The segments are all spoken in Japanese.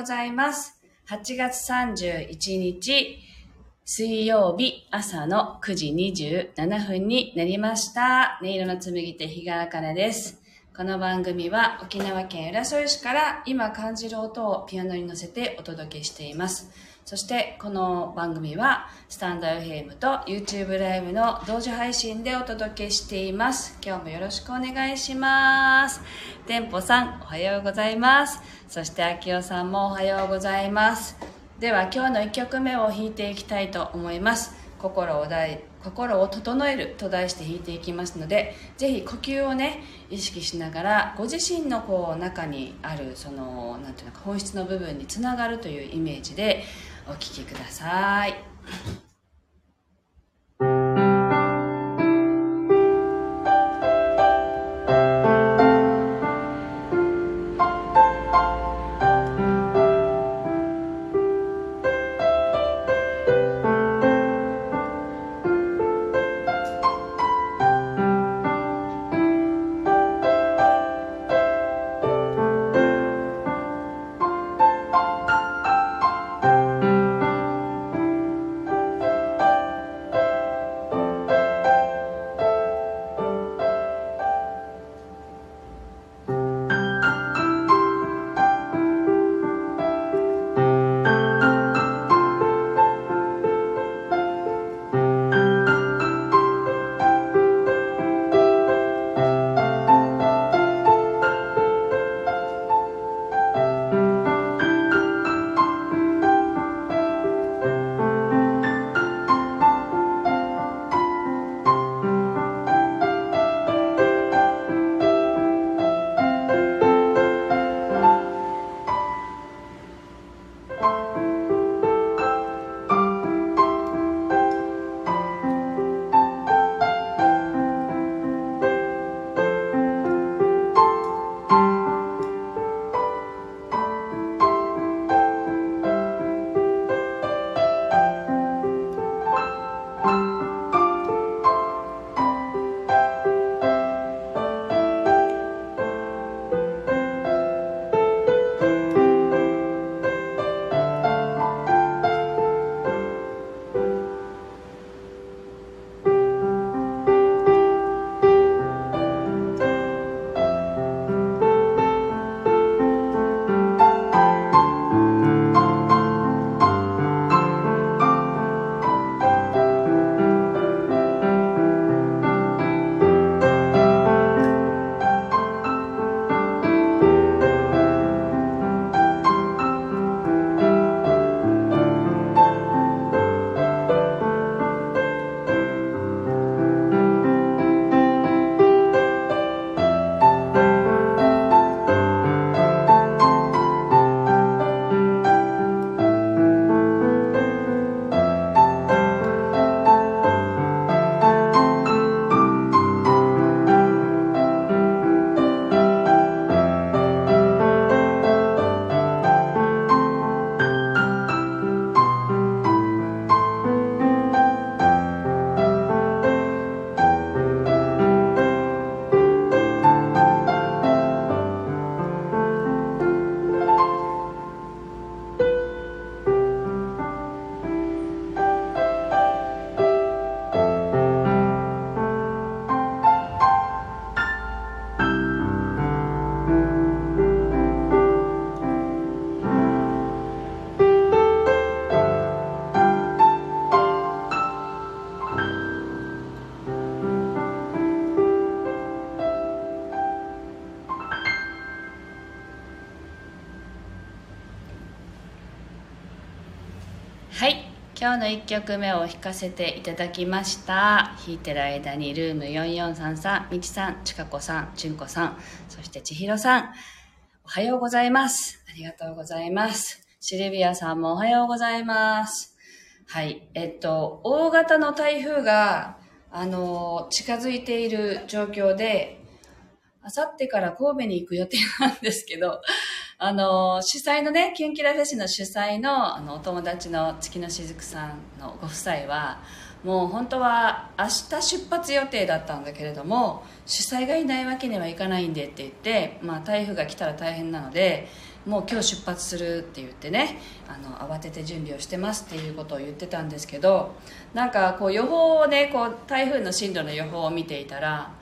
ございます。8月31日、水曜日朝の9時27分になりました。音色の紡手日川茜です。この番組は沖縄県浦添市から今感じる音をピアノに乗せてお届けしています。そしてこの番組はスタンダード FM と YouTube ライブの同時配信でお届けしています。今日もよろしくお願いします。店舗さんおはようございます。そして秋代さんもおはようございます。では今日の1曲目を弾いていきたいと思います。心を題心を整えると題して弾いていきますのでぜひ呼吸をね意識しながらご自身のこう中にあるそのなんていうのか本質の部分につながるというイメージでお聴きください。はい。今日の1曲目を弾かせていただきました。弾いてる間にルーム4433みちさんちかこさんちゅんこさんそしてちひろさん。おはようございます。ありがとうございます。シルビアさんもおはようございます。はい。えっと大型の台風があの近づいている状況であさってから神戸に行く予定なんですけど、あの、主催のね、キュンキラフェスの主催の、あの、お友達の月のしずくさんのご夫妻は、もう本当は明日出発予定だったんだけれども主催がいないわけにはいかないんでって言って、まあ、台風が来たら大変なのでもう今日出発するって言ってねあの慌てて準備をしてますっていうことを言ってたんですけどなんかこう予報をねこう台風の進路の予報を見ていたら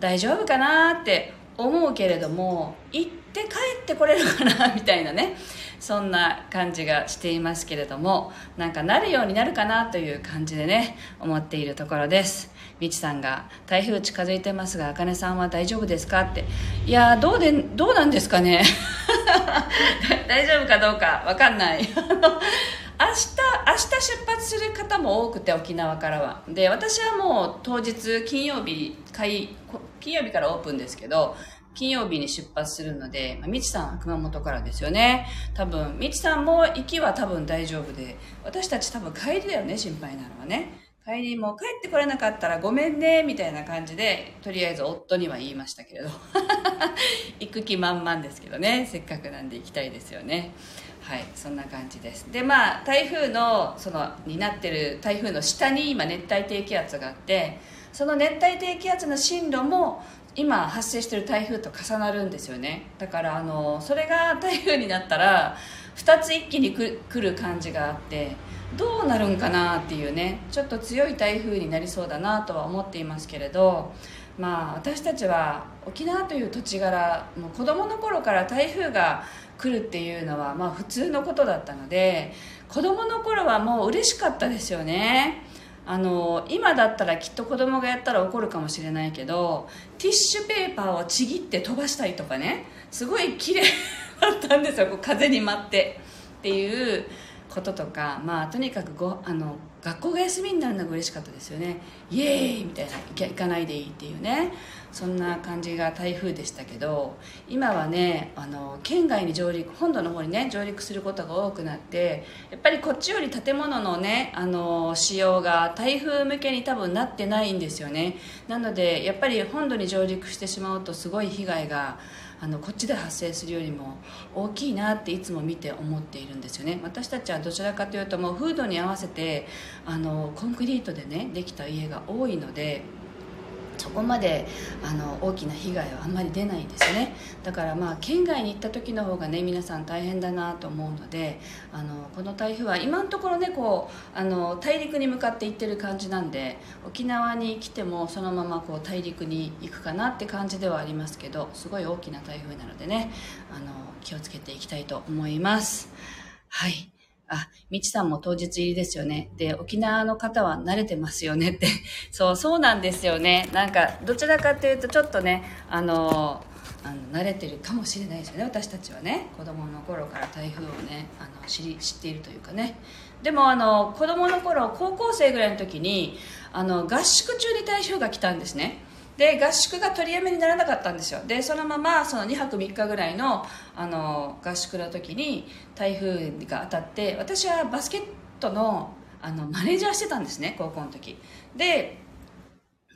大丈夫かなって思うけれども行って帰ってこれるかなみたいなねそんな感じがしていますけれどもなんかなるようになるかなという感じでね思っているところです。みちさんが「台風近づいてますがあかねさんは大丈夫ですか?」っていやどうでどうなんですかね 大丈夫かどうか分かんない 明日明日出発する方も多くて沖縄からはで私はもう当日金曜日金曜日からオープンですけど金曜日に出発するので、まあ、みちさんは熊本からですよね。多分、みちさんも行きは多分大丈夫で、私たち多分帰りだよね、心配なのはね。帰りも帰ってこれなかったらごめんね、みたいな感じで、とりあえず夫には言いましたけれど。行く気満々ですけどね、せっかくなんで行きたいですよね。はい、そんな感じです。で、まあ、台風の、その、になってる台風の下に今熱帯低気圧があって、その熱帯低気圧の進路も今発生してる台風と重なるんですよねだからあのそれが 台風になったら2つ一気に来る感じがあってどうなるんかなっていうねちょっと強い台風になりそうだなとは思っていますけれどまあ私たちは沖縄という土地柄もう子供の頃から台風が来るっていうのはまあ普通のことだったので子供の頃はもう嬉しかったですよね。あの今だったらきっと子供がやったら怒るかもしれないけどティッシュペーパーをちぎって飛ばしたりとかねすごい綺麗だったんですよ。こう風に舞ってっていうこととかまあとにかくごあの学校が休みになるのが嬉しかったですよね。イエーイみたいな行かないでいいっていうね。そんな感じが台風でしたけど今はねあの県外に上陸本土の方にね上陸することが多くなってやっぱりこっちより建物のねあの使用が台風向けに多分なってないんですよね。なのでやっぱり本土に上陸してしまうとすごい被害があのこっちで発生するよりも大きいなっていつも見て思っているんですよね。私たちはどちらかというともう風土に合わせてあのコンクリートでねできた家が多いのでそこまであの大きな被害はあんまり出ないんですね。だからまあ県外に行った時の方がね皆さん大変だなと思うのであのこの台風は今のところねこうあの大陸に向かって行ってる感じなんで沖縄に来てもそのままこう大陸に行くかなって感じではありますけどすごい大きな台風なのでねあの気をつけていきたいと思います。はい。あ、みちさんも当日入りですよね。で、沖縄の方は慣れてますよねって。そう、そうなんですよね。なんか、どちらかというと、ちょっとね、あの、あの慣れてるかもしれないですよね私たちはね子供の頃から台風をねあの知り知っているというかねでもあの子供の頃高校生ぐらいの時にあの合宿中に台風が来たんですねで合宿が取りやめにならなかったんですよ。でそのままその2泊3日ぐらいのあの合宿の時に台風が当たって私はバスケットのあのマネージャーしてたんですね高校の時。で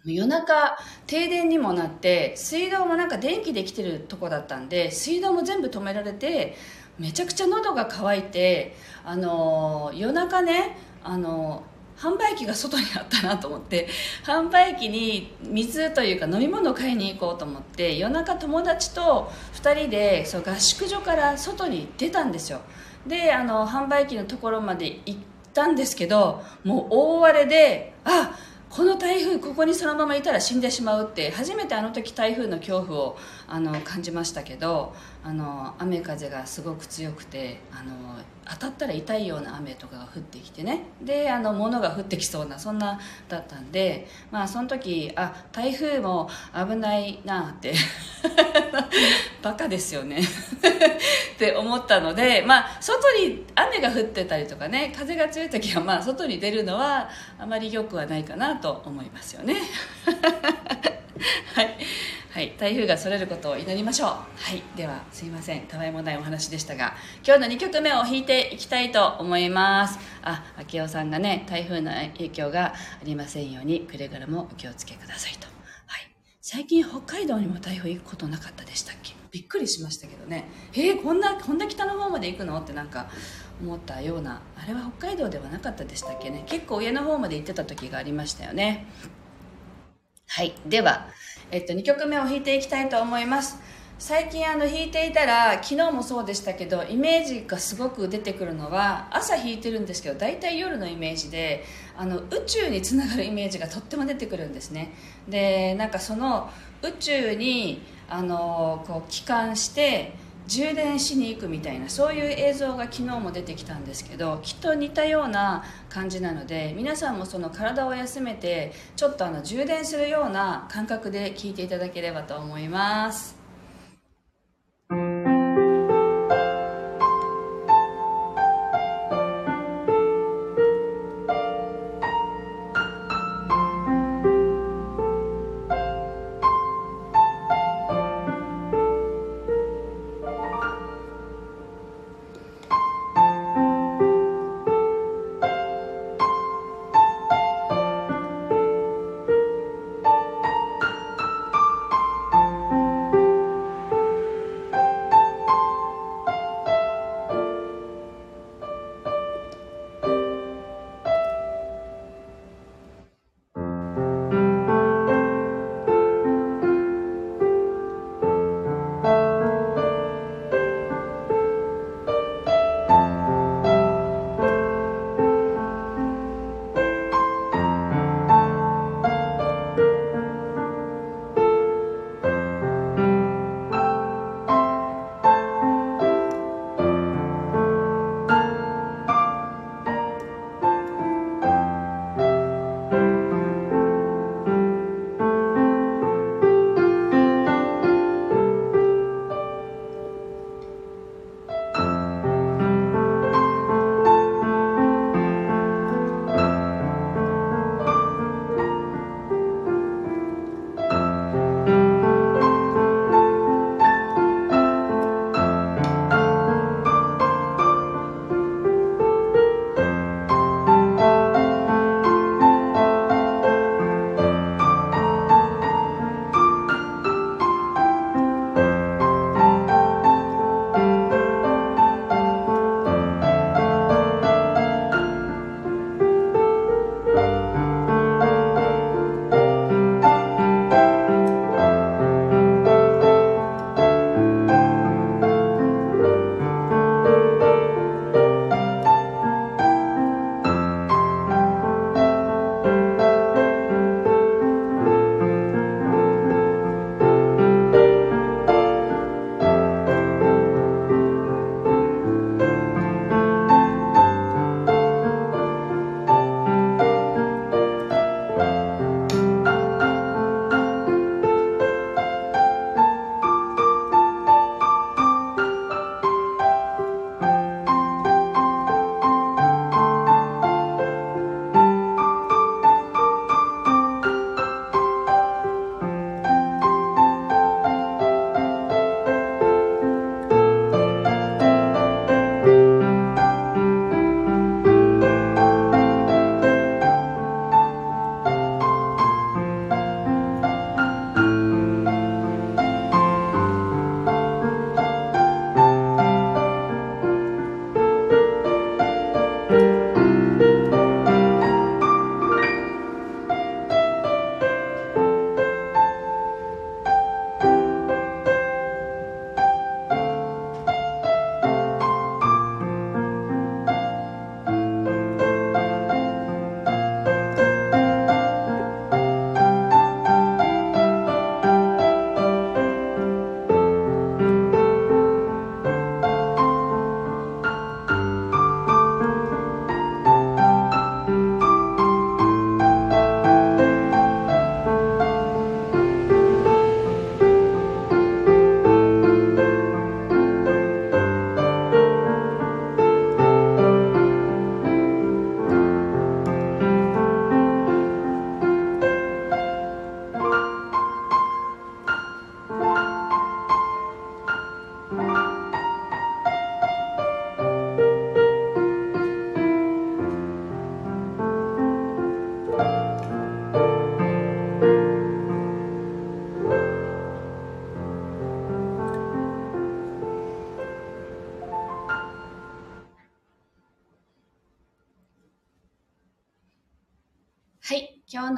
夜中停電にもなって水道もなんか電気で来てるとこだったんで水道も全部止められてめちゃくちゃ喉が渇いてあの夜中ねあの販売機が外にあったなと思って販売機に水というか飲み物を買いに行こうと思って夜中友達と2人でそう合宿所から外に出たんですよ。であの販売機のところまで行ったんですけどもう大荒れであこの台風ここにそのままいたら死んでしまうって初めてあの時台風の恐怖をあの感じましたけどあの雨風がすごく強くてあの当たったら痛いような雨とかが降ってきてね。であの物が降ってきそうなそんなだったんでまあその時あ台風も危ないなって バカですよね。って思ったのでまあ外に雨が降ってたりとかね風が強い時はまあ外に出るのはあまり良くはないかなと思いますよね。はい。はい、台風がそれることを祈りましょう。はい、ではすいません、たわいもないお話でしたが、今日の2曲目を弾いていきたいと思います。あ、明夫さんがね、台風の影響がありませんように、くれぐれもお気をつけくださいと。はい、最近北海道にも台風行くことなかったでしたっけ？びっくりしましたけどね。えー、こんなこんな北の方まで行くの？ってなんか思ったような。あれは北海道ではなかったでしたっけね？結構上の方まで行ってた時がありましたよね。はい。では、えっと、2曲目を弾いていきたいと思います。最近あの弾いていたら昨日もそうでしたけどイメージがすごく出てくるのは朝弾いてるんですけど大体夜のイメージであの宇宙につながるイメージがとっても出てくるんですね。でなんかその宇宙にあのこう帰還して充電しに行くみたいなそういう映像が昨日も出てきたんですけどきっと似たような感じなので皆さんもその体を休めてちょっとあの充電するような感覚で聞いていただければと思います。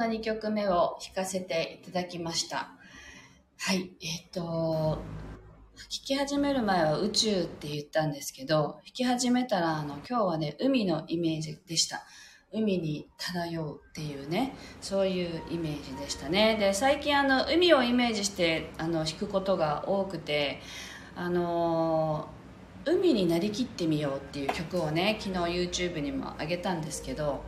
はい、今日の2曲目を弾かせていただきました。はい、えっ、と、弾き始める前は宇宙って言ったんですけど、弾き始めたら、あの、今日はね、海のイメージでした。海に漂うっていうね、そういうイメージでしたね。で、最近あの、海をイメージして、あの、弾くことが多くて、あの海になりきってみようっていう曲をね、昨日 YouTube にも上げたんですけど、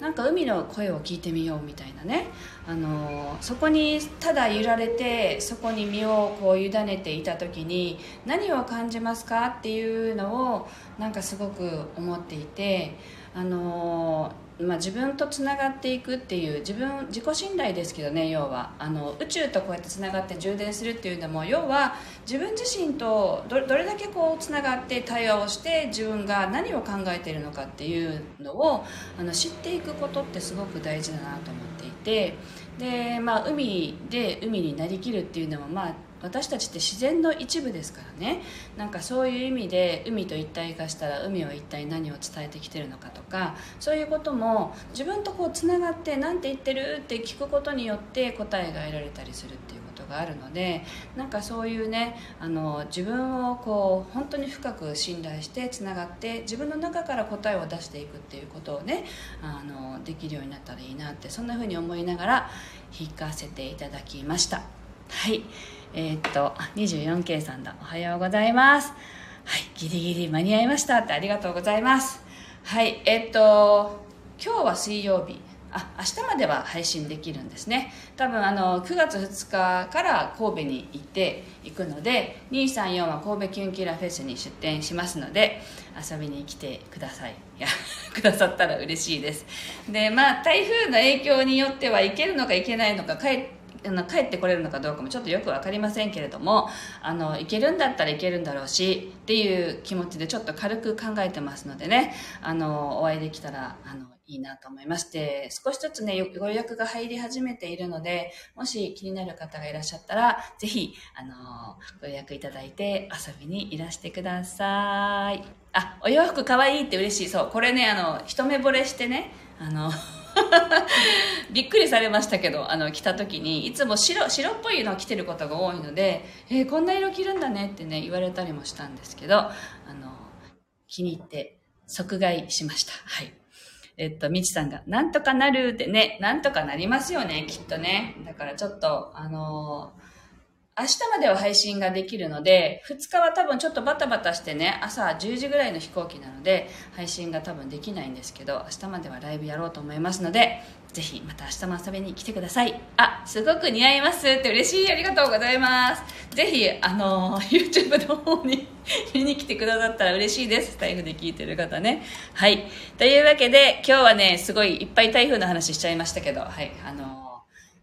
なんか海の声を聞いてみようみたいなね、あのそこにただ揺られてそこに身をこう委ねていた時に何を感じますか？っていうのをなんかすごく思っていて、あのまあ、自分とつながっていくっていう自分自己信頼ですけどね要は。あの宇宙とこうやってつながって充電するっていうのも要は自分自身とどれだけこうつながって対話をして自分が何を考えているのかっていうのをあの知っていくことってすごく大事だなと思っていて。で、まあ、海で海になりきるっていうのもまあ私たちって自然の一部ですからね。なんかそういう意味で海と一体化したら海は一体何を伝えてきてるのかとかそういうことも自分とこうつながって何て言ってるって聞くことによって答えが得られたりするっていうことがあるのでなんかそういうねあの自分をこう本当に深く信頼してつながって自分の中から答えを出していくっていうことをねあのできるようになったらいいなってそんな風に思いながら弾かせていただきました。はい。えー、っと 24K さんだ。おはようございます。はい。ギリギリ間に合いましたって。ありがとうございます。はい。えー、っと今日は水曜日。あ明日までは配信できるんですね。多分あの9月2日から神戸に行っていくので234は神戸キュンキラフェスに出店しますので遊びに来てください。いや くださったら嬉しいです。でまあ台風の影響によっては行けるのか行けないのか帰ってあの帰ってこれるのかどうかもちょっとよく分かりませんけれどもあの行けるんだったらいけるんだろうしっていう気持ちでちょっと軽く考えてますのでね。あのお会いできたらあのいいなと思いまして少しずつねご予約が入り始めているのでもし気になる方がいらっしゃったらぜひあのご予約いただいて遊びにいらしてください。あお洋服かわいいって嬉しい。そうこれねあの一目惚れしてねあの びっくりされましたけどあの着た時にいつも白白っぽいのを着てることが多いので、えー、こんな色着るんだねってね言われたりもしたんですけどあの気に入って即買いしましたはいえっと、みちさんが、なんとかなるってね、なんとかなりますよね、きっとね。だからちょっと、あのー、明日までは配信ができるので、2日は多分ちょっとバタバタしてね、朝10時ぐらいの飛行機なので、配信が多分できないんですけど、明日まではライブやろうと思いますので、ぜひまた明日も遊びに来てください。あ、すごく似合いますって嬉しい。ありがとうございます。ぜひ、あのー、YouTube の方に見に来てくださったら嬉しいです。台風で聞いてる方ね。はい。というわけで、今日はね、すごいいっぱい台風の話しちゃいましたけど、はい。あのー、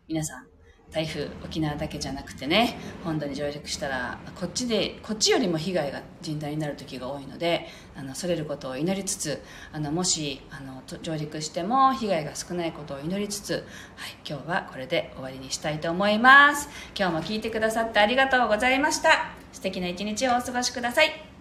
皆さん、台風沖縄だけじゃなくてね本土に上陸したらこっちでこっちよりも被害が甚大になる時が多いのであのそれることを祈りつつあのもしあの上陸しても被害が少ないことを祈りつつ、はい、今日はこれで終わりにしたいと思います。今日も聞いてくださってありがとうございました。素敵な一日をお過ごしください。